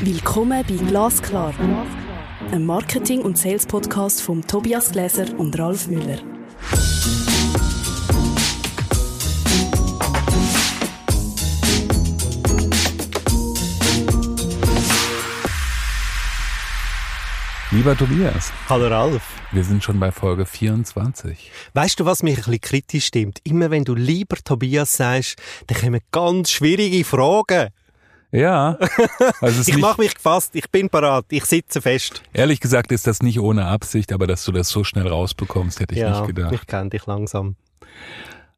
Willkommen bei Glasklar, einem Marketing- und Sales-Podcast von Tobias Gläser und Ralf Müller. Lieber Tobias, Hallo Ralf. wir sind schon bei Folge 24. Weißt du, was mich ein bisschen kritisch stimmt? Immer wenn du lieber Tobias sagst, dann kommen ganz schwierige Fragen. Ja, also Ich mache mich gefasst, ich bin parat, ich sitze fest. ehrlich gesagt ist das nicht ohne Absicht, aber dass du das so schnell rausbekommst, hätte ich ja, nicht gedacht. ich kenne dich langsam.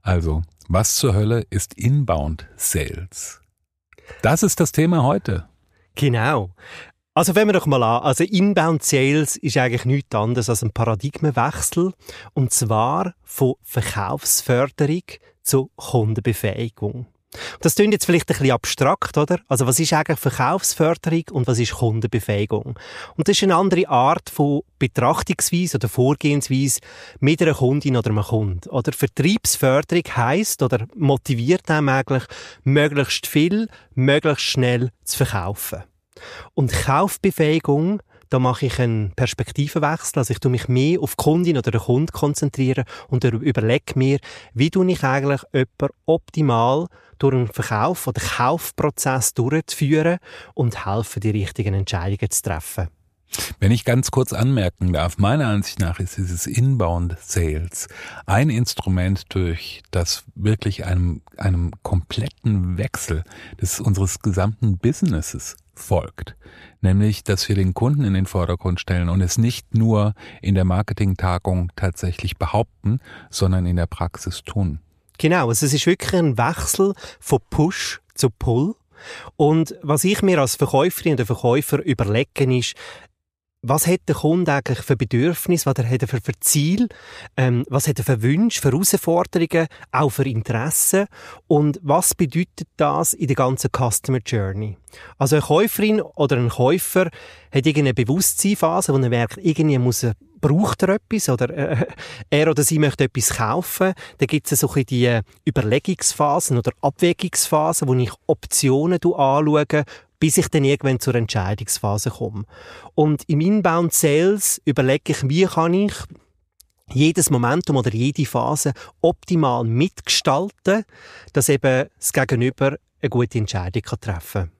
Also, was zur Hölle ist Inbound Sales? Das ist das Thema heute. Genau. Also fangen wir doch mal an. Also Inbound Sales ist eigentlich nichts anderes als ein Paradigmenwechsel. Und zwar von Verkaufsförderung zu Kundenbefähigung. Das klingt jetzt vielleicht ein bisschen abstrakt, oder? Also was ist eigentlich Verkaufsförderung und was ist Kundenbefähigung? Und das ist eine andere Art von Betrachtungsweise oder Vorgehensweise mit einer Kundin oder einem Kunden. Oder Vertriebsförderung heisst oder motiviert einem eigentlich, möglichst viel, möglichst schnell zu verkaufen. Und Kaufbefähigung, da mache ich einen Perspektivenwechsel. Also ich tue mich mehr auf die Kundin oder den Kunden konzentrieren und überlege mir, wie tue ich eigentlich jemanden optimal durch einen Verkauf oder Kaufprozess durchzuführen und helfen, die richtigen Entscheidungen zu treffen. Wenn ich ganz kurz anmerken darf, meiner Ansicht nach ist dieses Inbound Sales ein Instrument, durch das wirklich einem, einem kompletten Wechsel des unseres gesamten Businesses folgt. Nämlich, dass wir den Kunden in den Vordergrund stellen und es nicht nur in der Marketingtagung tatsächlich behaupten, sondern in der Praxis tun. Genau, also es ist wirklich ein Wechsel von Push zu Pull. Und was ich mir als Verkäuferin oder Verkäufer überlegen ist, was hat der Kunde eigentlich für Bedürfnisse, was hat er für, für Ziel, ähm, was hat er für Wünsche, für Herausforderungen, auch für Interessen und was bedeutet das in der ganzen Customer Journey? Also eine Käuferin oder ein Käufer hat irgendeine Bewusstseinsphase, wo er merkt, irgendwie muss er braucht er etwas oder äh, er oder sie möchte etwas kaufen, dann gibt es so ein die Überlegungsphasen oder Abwägungsphasen, wo ich Optionen anschaue, bis ich dann irgendwann zur Entscheidungsphase komme. Und im Inbound Sales überlege ich, wie kann ich jedes Momentum oder jede Phase optimal mitgestalten, dass eben das Gegenüber eine gute Entscheidung treffen kann.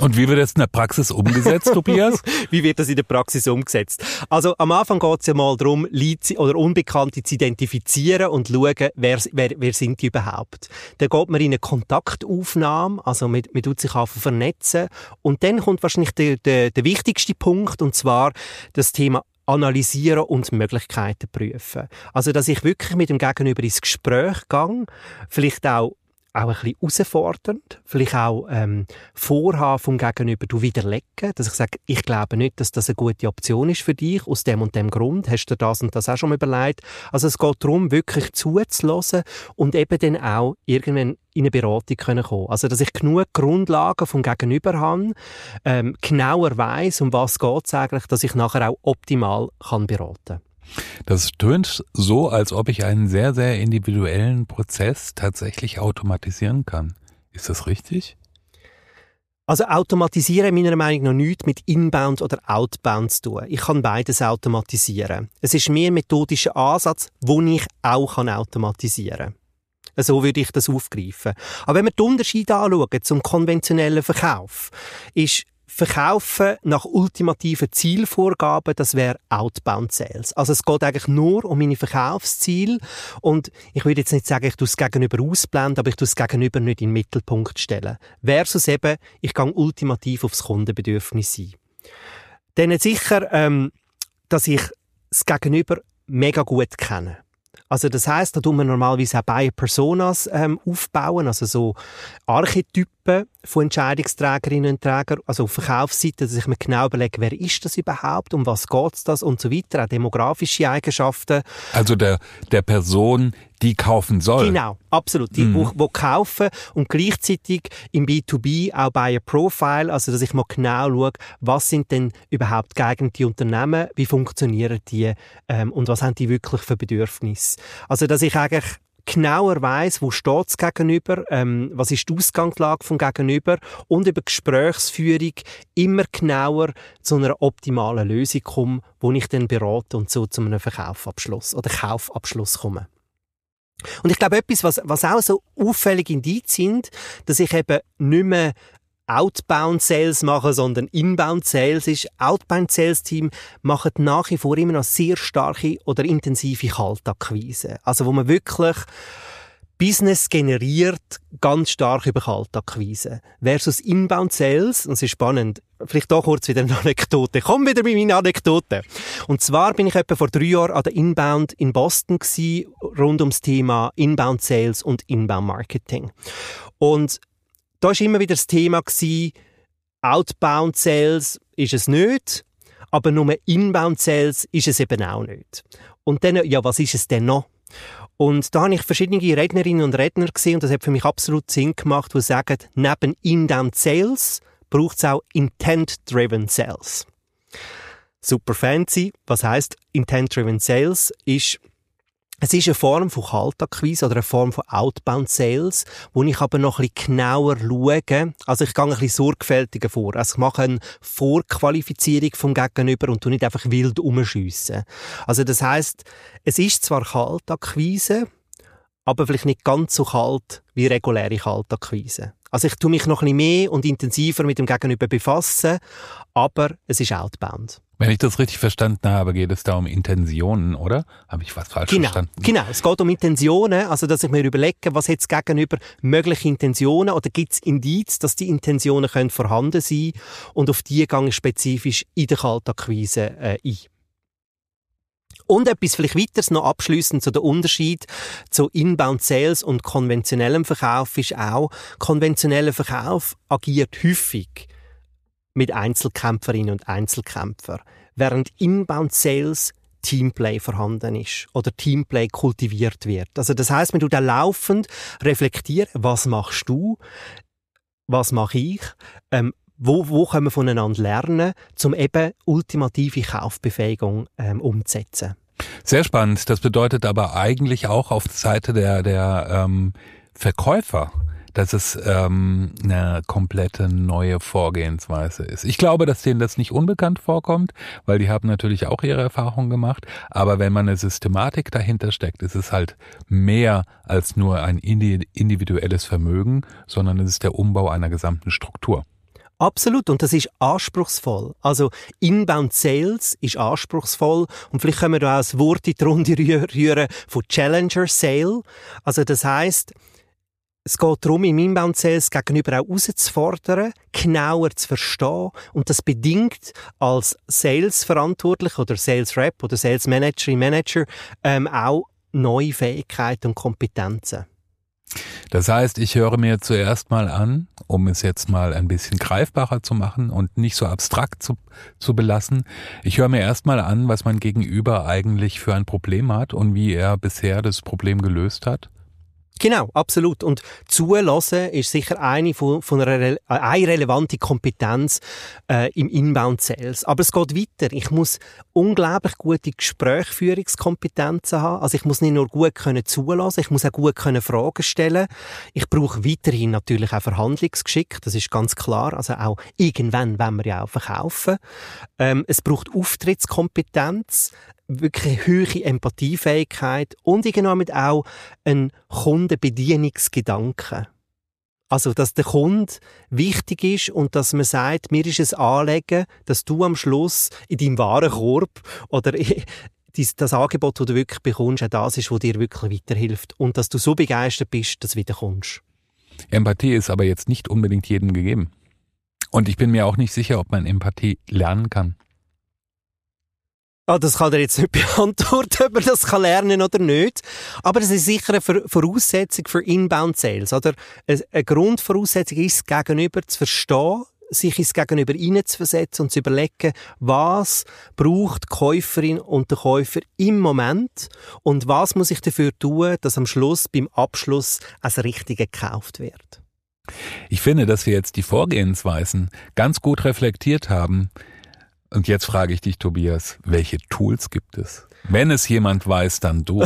Und wie wird das in der Praxis umgesetzt, Tobias? wie wird das in der Praxis umgesetzt? Also am Anfang geht es ja mal darum, Leute oder Unbekannte zu identifizieren und schauen, wer, wer, wer sind die überhaupt. Dann geht man in eine Kontaktaufnahme, also man, man tut sich einfach vernetzen und dann kommt wahrscheinlich der, der, der wichtigste Punkt und zwar das Thema analysieren und Möglichkeiten prüfen. Also, dass ich wirklich mit dem Gegenüber ins Gespräch gehe, vielleicht auch auch ein bisschen herausfordernd, vielleicht auch ähm, Vorhaben vom Gegenüber du widerlegen, dass ich sage, ich glaube nicht, dass das eine gute Option ist für dich, aus dem und dem Grund, hast du das und das auch schon überlegt. Also es geht darum, wirklich zuzulassen und eben dann auch irgendwann in eine Beratung können kommen. Also, dass ich genug Grundlagen vom Gegenüber habe, ähm, genauer weiß, um was geht es eigentlich, dass ich nachher auch optimal kann beraten kann. Das tönt so, als ob ich einen sehr, sehr individuellen Prozess tatsächlich automatisieren kann. Ist das richtig? Also automatisieren meiner Meinung nach nichts mit Inbound oder Outbound zu tun. Ich kann beides automatisieren. Es ist mehr methodischer Ansatz, wo ich auch automatisieren kann. So würde ich das aufgreifen. Aber wenn wir den Unterschied anschauen zum konventionellen Verkauf, ist Verkaufen nach ultimativen Zielvorgaben, das wäre Outbound Sales. Also es geht eigentlich nur um meine Verkaufsziele und ich würde jetzt nicht sagen, ich tue es gegenüber ausblenden, aber ich tue es gegenüber nicht in den Mittelpunkt stellen. Versus eben, ich gehe ultimativ aufs Kundenbedürfnis ein. Dann sicher, ähm, dass ich das Gegenüber mega gut kenne. Also das heißt, da tun wir normalerweise auch beide Personas ähm, aufbauen, also so Archetypen von Entscheidungsträgerinnen und Trägern, also auf Verkaufsseite, dass ich mir genau überlege, wer ist das überhaupt, um was geht's das und so weiter, auch demografische Eigenschaften. Also der, der Person, die kaufen soll. Genau, absolut. Die, mhm. wo, wo kaufen und gleichzeitig im B2B auch bei Profile, also dass ich mal genau schaue, was sind denn überhaupt geeignete Unternehmen, wie funktionieren die ähm, und was haben die wirklich für Bedürfnisse. Also dass ich eigentlich genauer weiss, wo steht es gegenüber, ähm, was ist die Ausgangslage vom Gegenüber und über Gesprächsführung immer genauer zu einer optimalen Lösung komme, wo ich dann berate und so zu einem Verkaufabschluss oder Kaufabschluss komme. Und ich glaube, etwas, was, was auch so auffällig Indiz sind, dass ich eben nicht mehr Outbound Sales mache, sondern Inbound Sales ist. Outbound Sales Team machen nach wie vor immer noch sehr starke oder intensive Kaltakquise. Also, wo man wirklich Business generiert ganz stark über Kaltakquise. Versus Inbound Sales, und es ist spannend, vielleicht da kurz wieder eine Anekdote. Komm wieder bei meiner Anekdote. Und zwar bin ich etwa vor drei Jahren an der Inbound in Boston gewesen, rund ums Thema Inbound Sales und Inbound Marketing. Und da war immer wieder das Thema gewesen, Outbound Sales ist es nicht, aber nur Inbound Sales ist es eben auch nicht. Und dann, ja, was ist es denn noch? Und da habe ich verschiedene Rednerinnen und Redner gesehen und das hat für mich absolut Sinn gemacht, die sagen, neben Inbound Sales braucht es auch Intent-Driven Sales. Super fancy. Was heißt Intent-Driven Sales? Ist es ist eine Form von Kaltakquise oder eine Form von Outbound Sales, wo ich aber noch ein bisschen genauer schaue. Also ich gehe ein bisschen sorgfältiger vor. Also ich mache eine Vorqualifizierung vom Gegenüber und tu nicht einfach wild umschiessen. Also das heißt, es ist zwar Kaltakquise, aber vielleicht nicht ganz so kalt wie reguläre Kaltakquise. Also ich tue mich noch ein bisschen mehr und intensiver mit dem Gegenüber befassen, aber es ist Outbound. Wenn ich das richtig verstanden habe, geht es da um Intentionen, oder? Habe ich was falsch genau, verstanden? Genau, es geht um Intentionen, also dass ich mir überlege, was hat es gegenüber mögliche Intentionen oder gibt es Indiz, dass die Intentionen können vorhanden sein und auf die gehe ich spezifisch in der Kaltakquise äh, ein. Und etwas vielleicht weiteres noch abschließend zu der Unterschied zu Inbound Sales und konventionellem Verkauf ist auch, konventioneller Verkauf agiert häufig mit Einzelkämpferinnen und Einzelkämpfern, während Inbound Sales Teamplay vorhanden ist oder Teamplay kultiviert wird. Also das heißt, wenn du da laufend reflektierst, was machst du, was mache ich, ähm, wo, wo können wir voneinander lernen, um eben ultimative Kaufbefähigung ähm, umzusetzen. Sehr spannend. Das bedeutet aber eigentlich auch auf der Seite der, der ähm, Verkäufer dass es ähm, eine komplette neue Vorgehensweise ist. Ich glaube, dass denen das nicht unbekannt vorkommt, weil die haben natürlich auch ihre Erfahrungen gemacht. Aber wenn man eine Systematik dahinter steckt, ist es halt mehr als nur ein individuelles Vermögen, sondern es ist der Umbau einer gesamten Struktur. Absolut. Und das ist anspruchsvoll. Also, Inbound Sales ist anspruchsvoll. Und vielleicht können wir da auch ein Wort in die Runde rühren von Challenger Sale. Also, das heißt, es geht darum, im Inbound Sales gegenüber auch herauszufordern, genauer zu verstehen. Und das bedingt als Sales-Verantwortlich oder Sales Rep oder Sales Manager, Manager ähm, auch neue Fähigkeiten und Kompetenzen. Das heißt, ich höre mir zuerst mal an, um es jetzt mal ein bisschen greifbarer zu machen und nicht so abstrakt zu, zu belassen. Ich höre mir erst mal an, was mein Gegenüber eigentlich für ein Problem hat und wie er bisher das Problem gelöst hat. Genau, absolut. Und zulassen ist sicher eine von, von einer äh, eine relevante Kompetenz äh, im Inbound Sales. Aber es geht weiter. Ich muss unglaublich gute Gesprächsführungskompetenzen haben. Also ich muss nicht nur gut können zulassen, ich muss auch gut können Fragen stellen. Ich brauche weiterhin natürlich auch Verhandlungsgeschick. Das ist ganz klar. Also auch irgendwann, wenn wir ja auch verkaufen. Ähm, es braucht Auftrittskompetenz wirklich hohe Empathiefähigkeit und irgendwann auch ein Kundenbedienungsgedanke. Also, dass der Kunde wichtig ist und dass man sagt, mir ist es Anlegen, dass du am Schluss in deinem Warenkorb oder das Angebot, das du wirklich bekommst, auch das ist, was dir wirklich weiterhilft. Und dass du so begeistert bist, dass du wieder kommst. Empathie ist aber jetzt nicht unbedingt jedem gegeben. Und ich bin mir auch nicht sicher, ob man Empathie lernen kann. Ah, das kann er jetzt nicht beantworten, ob er das kann lernen oder nicht. Aber es ist sicher eine Voraussetzung für Inbound Sales. Oder eine Grundvoraussetzung ist, Gegenüber zu verstehen, sich ins Gegenüber hineinzuversetzen und zu überlegen, was braucht die Käuferin und der Käufer im Moment und was muss ich dafür tun, dass am Schluss, beim Abschluss, als Richtige gekauft wird. Ich finde, dass wir jetzt die Vorgehensweisen ganz gut reflektiert haben Und jetzt frage ich dich, Tobias, welche Tools gibt es? Wenn es jemand weiß, dann du.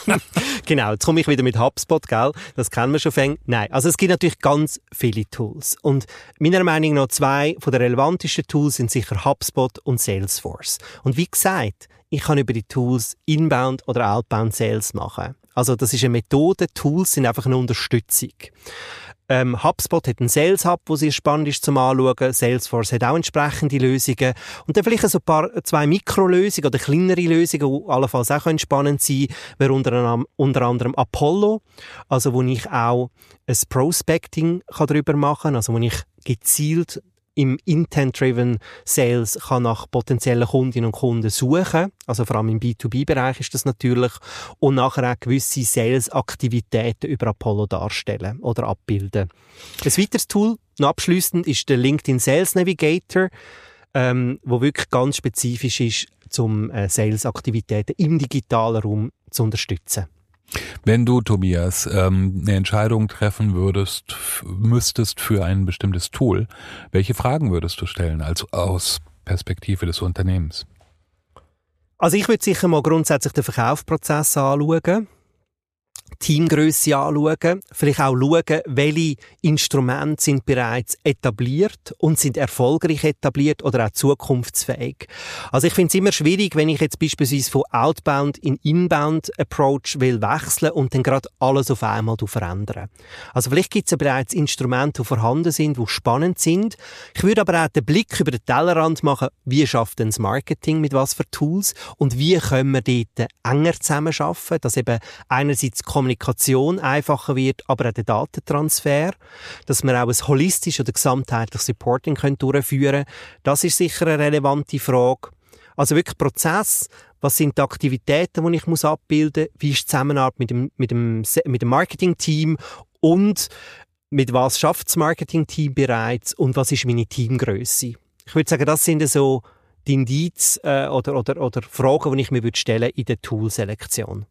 genau, jetzt komme ich wieder mit HubSpot, gell? Das kennen wir schon fängt. Nein, also es gibt natürlich ganz viele Tools. Und meiner Meinung nach zwei von den relevantesten Tools sind sicher HubSpot und Salesforce. Und wie gesagt, ich kann über die Tools Inbound oder Outbound Sales machen. Also das ist eine Methode, Tools sind einfach eine Unterstützung. Ähm, HubSpot hat einen Sales Hub, wo sehr spannend ist zum Anschauen. Salesforce hat auch entsprechende Lösungen. Und dann vielleicht so ein paar, zwei Mikrolösungen oder kleinere Lösungen, die allenfalls auch spannend sein können, wäre unter, unter anderem Apollo, also wo ich auch ein Prospecting kann darüber machen kann, also wo ich gezielt im Intent-Driven Sales kann nach potenziellen Kundinnen und Kunden suchen. Also vor allem im B2B-Bereich ist das natürlich. Und nachher auch gewisse Sales-Aktivitäten über Apollo darstellen oder abbilden. Ein weiteres Tool, noch abschliessend, ist der LinkedIn Sales Navigator, ähm, wo wirklich ganz spezifisch ist, um äh, Sales-Aktivitäten im digitalen Raum zu unterstützen. Wenn du, Tobias, ähm, eine Entscheidung treffen würdest, müsstest für ein bestimmtes Tool, welche Fragen würdest du stellen, also aus Perspektive des Unternehmens? Also ich würde sicher mal grundsätzlich den Verkaufsprozess anschauen. Teamgröße anschauen, vielleicht auch schauen, welche Instrumente sind bereits etabliert und sind erfolgreich etabliert oder auch zukunftsfähig. Also ich finde es immer schwierig, wenn ich jetzt beispielsweise von Outbound in Inbound Approach will wechseln und dann gerade alles auf einmal verändern. Also vielleicht gibt es ja bereits Instrumente, die vorhanden sind, die spannend sind. Ich würde aber auch den Blick über den Tellerrand machen, wie schafft denn das Marketing mit was für Tools und wie können wir dort enger zusammenarbeiten, dass eben einerseits Kommunikation einfacher wird, aber auch der Datentransfer, dass man auch ein holistisches oder gesamtheitliches Reporting durchführen können. Das ist sicher eine relevante Frage. Also wirklich Prozess. Was sind die Aktivitäten, die ich muss abbilden muss? Wie ist die Zusammenarbeit mit dem, mit dem, mit dem Marketing-Team? Und mit was schafft das Marketing-Team bereits? Und was ist meine Teamgröße? Ich würde sagen, das sind so die Indiz äh, oder, oder, oder Fragen, die ich mir würde stellen in der Toolselektion.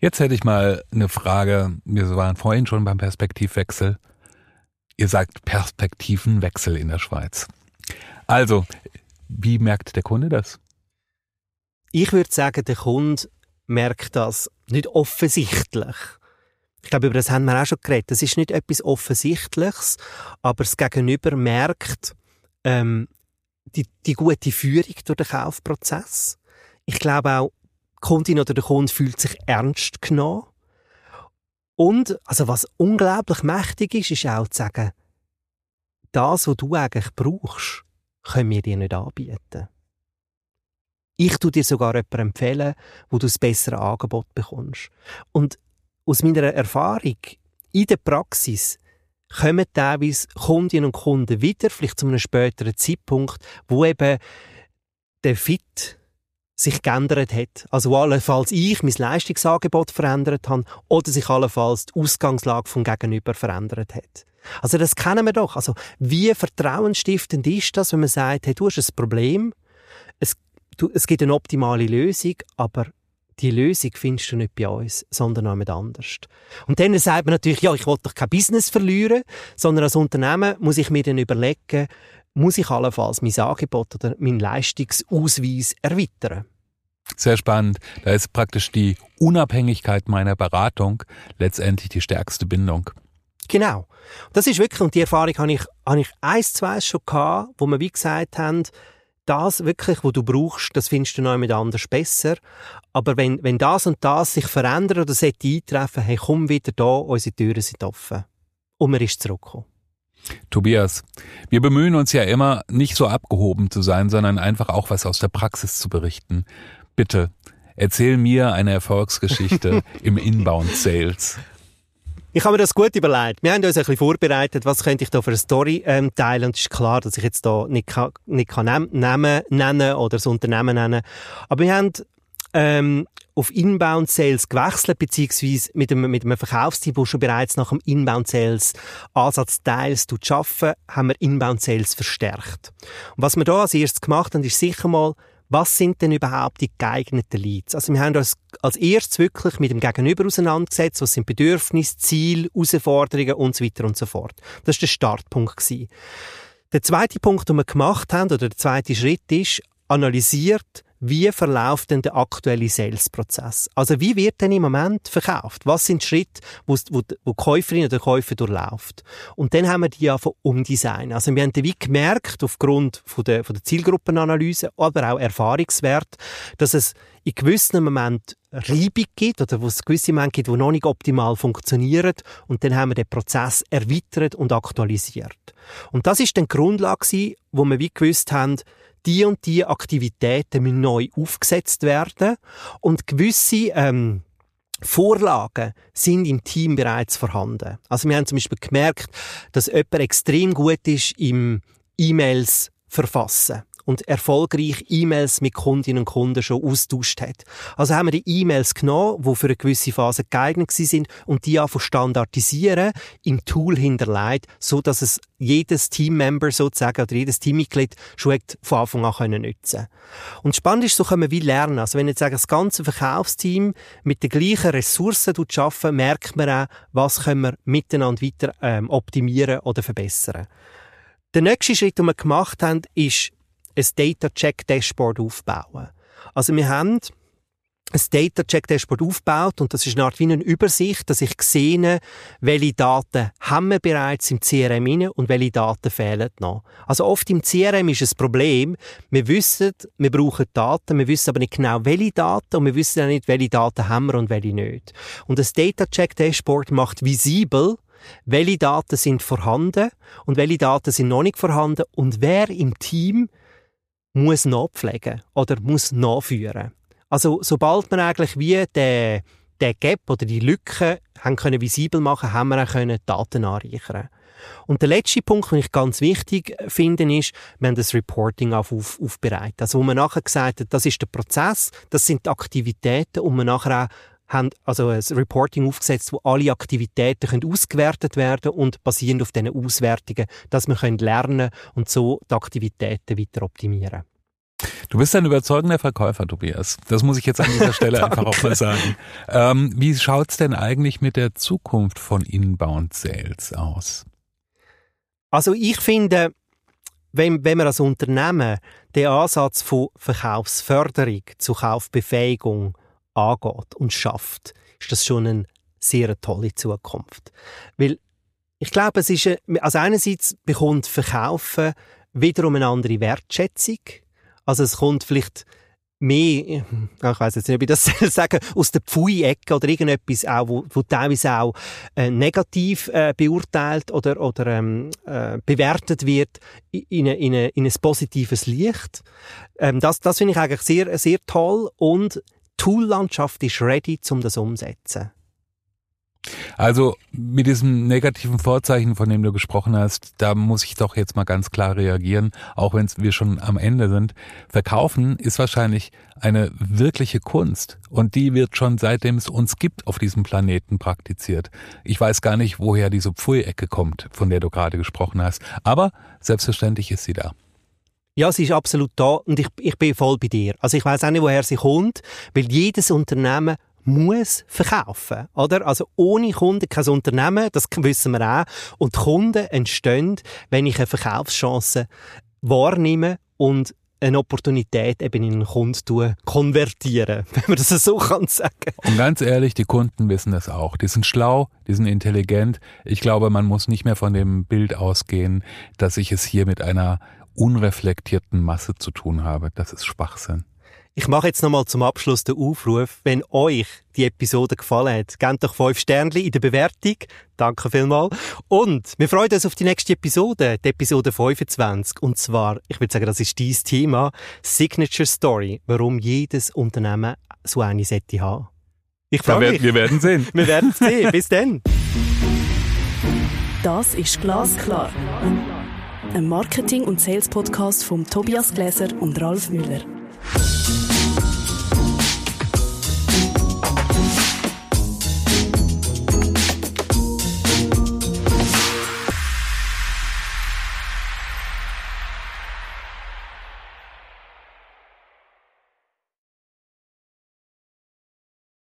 Jetzt hätte ich mal eine Frage. Wir waren vorhin schon beim Perspektivwechsel. Ihr sagt Perspektivenwechsel in der Schweiz. Also, wie merkt der Kunde das? Ich würde sagen, der Kunde merkt das nicht offensichtlich. Ich glaube, über das haben wir auch schon geredet. Das ist nicht etwas Offensichtliches, aber das Gegenüber merkt ähm, die, die gute Führung durch den Kaufprozess. Ich glaube auch, Kundin oder der Kunde fühlt sich ernst genommen. Und, also was unglaublich mächtig ist, ist auch zu sagen, das, was du eigentlich brauchst, können wir dir nicht anbieten. Ich tue dir sogar jemanden empfehlen, wo du das bessere Angebot bekommst. Und aus meiner Erfahrung in der Praxis kommen teilweise Kundinnen und Kunden wieder, vielleicht zu einem späteren Zeitpunkt, wo eben der Fit sich geändert hat. Also wo allenfalls ich mein Leistungsangebot verändert habe oder sich allenfalls die Ausgangslage vom Gegenüber verändert hat. Also das kennen wir doch. Also wie vertrauensstiftend ist das, wenn man sagt, hey, du hast ein Problem, es, du, es gibt eine optimale Lösung, aber die Lösung findest du nicht bei uns, sondern jemand anders. Und dann sagt man natürlich, ja, ich will doch kein Business verlieren, sondern als Unternehmen muss ich mir dann überlegen, muss ich allenfalls mein Angebot oder meinen Leistungsausweis erweitern. Sehr spannend. Da ist praktisch die Unabhängigkeit meiner Beratung letztendlich die stärkste Bindung. Genau. Das ist wirklich, und die Erfahrung habe ich, habe ich eins, zwei schon gehabt, wo wir wie gesagt haben, das wirklich, was du brauchst, das findest du noch mit anders besser. Aber wenn, wenn das und das sich verändert oder sollte eintreffen, hey, komm wieder da, unsere Türen sind offen. Und man ist zurückgekommen. Tobias, wir bemühen uns ja immer, nicht so abgehoben zu sein, sondern einfach auch was aus der Praxis zu berichten. Bitte, erzähl mir eine Erfolgsgeschichte im Inbound Sales. Ich habe mir das gut überlegt. Wir haben uns ein bisschen vorbereitet, was könnte ich da für eine Story ähm, teilen. Und es ist klar, dass ich jetzt da nicht, kann, nicht kann Namen nennen oder das Unternehmen nennen. Aber wir haben ähm, auf Inbound Sales gewechselt, beziehungsweise mit einem, mit einem Verkaufsteam, das schon bereits nach dem Inbound Sales Ansatz teils arbeiten, haben wir Inbound Sales verstärkt. Und was wir da als erstes gemacht haben, ist sicher mal, was sind denn überhaupt die geeigneten Leads? Also wir haben uns als erstes wirklich mit dem Gegenüber auseinandergesetzt, was sind Bedürfnisse, Ziele, Herausforderungen und so weiter und so fort. Das war der Startpunkt. Gewesen. Der zweite Punkt, den wir gemacht haben, oder der zweite Schritt ist, analysiert, wie verläuft denn der aktuelle Sales-Prozess? Also wie wird denn im Moment verkauft? Was sind die Schritte, wo, wo, wo die Käuferin oder der Käufer durchläuft? Und dann haben wir die ja von umdesignen. Also wir haben wie gemerkt, aufgrund von der, von der Zielgruppenanalyse, aber auch Erfahrungswert, dass es in gewissen Momenten Reibung gibt oder wo es gewisse Momente gibt, die noch nicht optimal funktionieren und dann haben wir den Prozess erweitert und aktualisiert. Und das ist dann die Grundlage, wo wir wie gewusst haben, die und die Aktivitäten müssen neu aufgesetzt werden und gewisse ähm, Vorlagen sind im Team bereits vorhanden. Also wir haben zum Beispiel gemerkt, dass jemand extrem gut ist im E-Mails verfassen und erfolgreich E-Mails mit Kundinnen und Kunden schon austauscht hat. Also haben wir die E-Mails genommen, die für eine gewisse Phase geeignet sind und die einfach standardisieren, im Tool hinterlegt, so dass es jedes Teammember sozusagen oder jedes Teammitglied schon von Anfang an können nutzen Und spannend ist, so können wir wie lernen. Also wenn jetzt sagen, das ganze Verkaufsteam mit den gleichen Ressourcen arbeiten, merkt man auch, was können wir miteinander weiter ähm, optimieren oder verbessern. Der nächste Schritt, den wir gemacht haben, ist ein Data-Check-Dashboard aufbauen. Also wir haben ein Data-Check-Dashboard aufgebaut und das ist eine Art wie eine Übersicht, dass ich sehe, welche Daten haben wir bereits im CRM inne und welche Daten fehlen noch. Also oft im CRM ist es Problem, wir wissen, wir brauchen Daten, wir wissen aber nicht genau, welche Daten und wir wissen auch nicht, welche Daten haben wir und welche nicht. Und das Data-Check-Dashboard macht visibel, welche Daten sind vorhanden und welche Daten sind noch nicht vorhanden und wer im Team muss nachpflegen oder muss nachführen. Also sobald man eigentlich wie den, den Gap oder die Lücke haben können visibel machen, haben wir auch können Daten anreichern. Und der letzte Punkt, den ich ganz wichtig finde, ist, wir haben das Reporting auf, auf, aufbereitet. Also wo man nachher gesagt hat, das ist der Prozess, das sind die Aktivitäten und man nachher auch haben also ein Reporting aufgesetzt, wo alle Aktivitäten können ausgewertet werden und basierend auf diesen Auswertungen, dass wir können lernen und so die Aktivitäten weiter optimieren. Du bist ein überzeugender Verkäufer, Tobias. Das muss ich jetzt an dieser Stelle einfach auch mal sagen. Ähm, wie schaut's denn eigentlich mit der Zukunft von Inbound Sales aus? Also ich finde, wenn, wenn man als Unternehmen den Ansatz von Verkaufsförderung zu Kaufbefähigung angeht und schafft, ist das schon eine sehr tolle Zukunft. Weil ich glaube, es ist, also einerseits bekommt Verkaufen wiederum eine andere Wertschätzung. Also es kommt vielleicht mehr, ich weiß jetzt nicht, ob ich das sagen aus der Pfui-Ecke oder irgendetwas auch, wo, wo teilweise auch äh, negativ äh, beurteilt oder, oder ähm, äh, bewertet wird in, eine, in, eine, in ein positives Licht. Ähm, das das finde ich eigentlich sehr, sehr toll und Tool-Landschaft ist ready, um das umzusetzen. Also mit diesem negativen Vorzeichen, von dem du gesprochen hast, da muss ich doch jetzt mal ganz klar reagieren, auch wenn wir schon am Ende sind. Verkaufen ist wahrscheinlich eine wirkliche Kunst und die wird schon seitdem es uns gibt auf diesem Planeten praktiziert. Ich weiß gar nicht, woher diese Pfui-Ecke kommt, von der du gerade gesprochen hast, aber selbstverständlich ist sie da. Ja, sie ist absolut da und ich, ich bin voll bei dir. Also ich weiß auch nicht, woher sie kommt, weil jedes Unternehmen muss verkaufen, oder? Also ohne Kunden kein Unternehmen, das wissen wir auch. Und Kunden entstehen, wenn ich eine Verkaufschance wahrnehme und eine Opportunität eben in einen Kunden konvertieren, wenn man das so kann sagen. Und ganz ehrlich, die Kunden wissen das auch. Die sind schlau, die sind intelligent. Ich glaube, man muss nicht mehr von dem Bild ausgehen, dass ich es hier mit einer unreflektierten Masse zu tun habe. Das ist Schwachsinn. Ich mache jetzt nochmal zum Abschluss den Aufruf, wenn euch die Episode gefallen hat, gebt doch fünf Sternchen in der Bewertung. Danke vielmals. Und wir freuen uns auf die nächste Episode, die Episode 25. Und zwar, ich würde sagen, das ist dieses Thema, Signature Story, warum jedes Unternehmen so eine sollte haben. Ich freue mich. Wir werden sehen. wir werden sehen. Bis dann. Das ist Glasklar ein Marketing- und Sales-Podcast von Tobias Gläser und Ralf Müller.